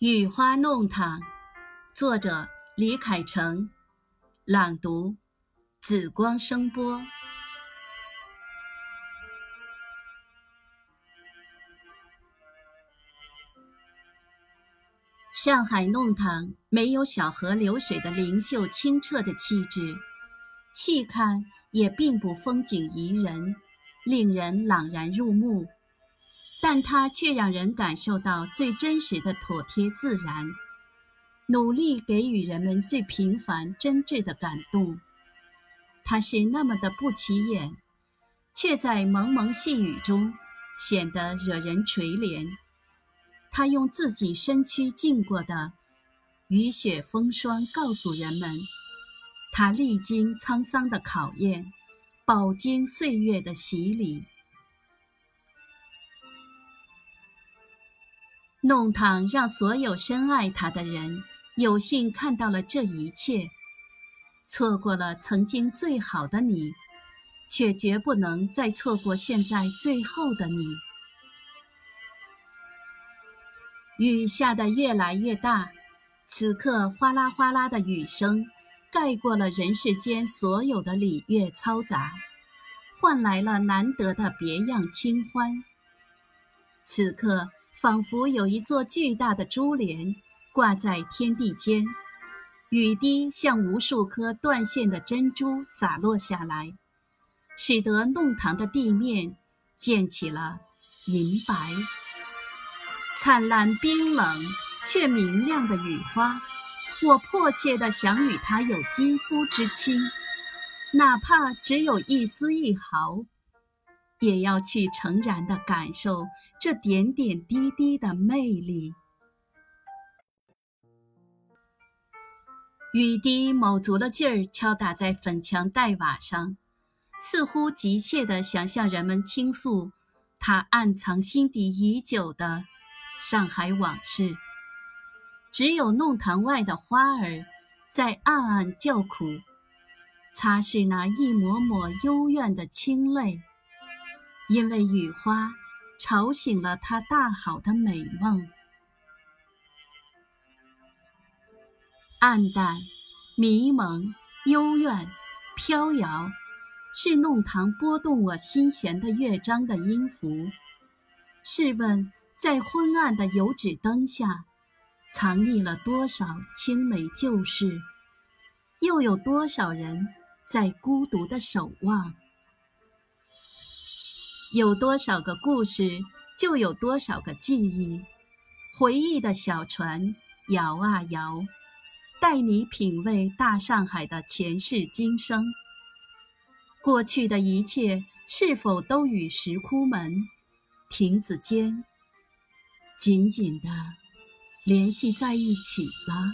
雨花弄堂，作者李凯成，朗读紫光声波。上海弄堂没有小河流水的灵秀清澈的气质，细看也并不风景宜人，令人朗然入目。但它却让人感受到最真实的妥帖自然，努力给予人们最平凡真挚的感动。它是那么的不起眼，却在蒙蒙细雨中显得惹人垂怜。他用自己身躯经过的雨雪风霜告诉人们，他历经沧桑的考验，饱经岁月的洗礼。弄堂让所有深爱他的人有幸看到了这一切，错过了曾经最好的你，却绝不能再错过现在最后的你。雨下得越来越大，此刻哗啦哗啦的雨声盖过了人世间所有的礼乐嘈杂，换来了难得的别样清欢。此刻。仿佛有一座巨大的珠帘挂在天地间，雨滴像无数颗断线的珍珠洒落下来，使得弄堂的地面溅起了银白。灿烂冰冷却明亮的雨花，我迫切地想与它有肌肤之亲，哪怕只有一丝一毫。也要去诚然的感受这点点滴滴的魅力。雨滴卯足了劲儿敲打在粉墙黛瓦上，似乎急切地想向人们倾诉他暗藏心底已久的上海往事。只有弄堂外的花儿在暗暗叫苦，擦拭那一抹抹幽怨的清泪。因为雨花吵醒了他大好的美梦，暗淡、迷蒙、幽怨、飘摇，是弄堂拨动我心弦的乐章的音符。试问，在昏暗的油纸灯下，藏匿了多少青梅旧事？又有多少人在孤独的守望？有多少个故事，就有多少个记忆。回忆的小船摇啊摇，带你品味大上海的前世今生。过去的一切，是否都与石窟门、亭子间紧紧地联系在一起了？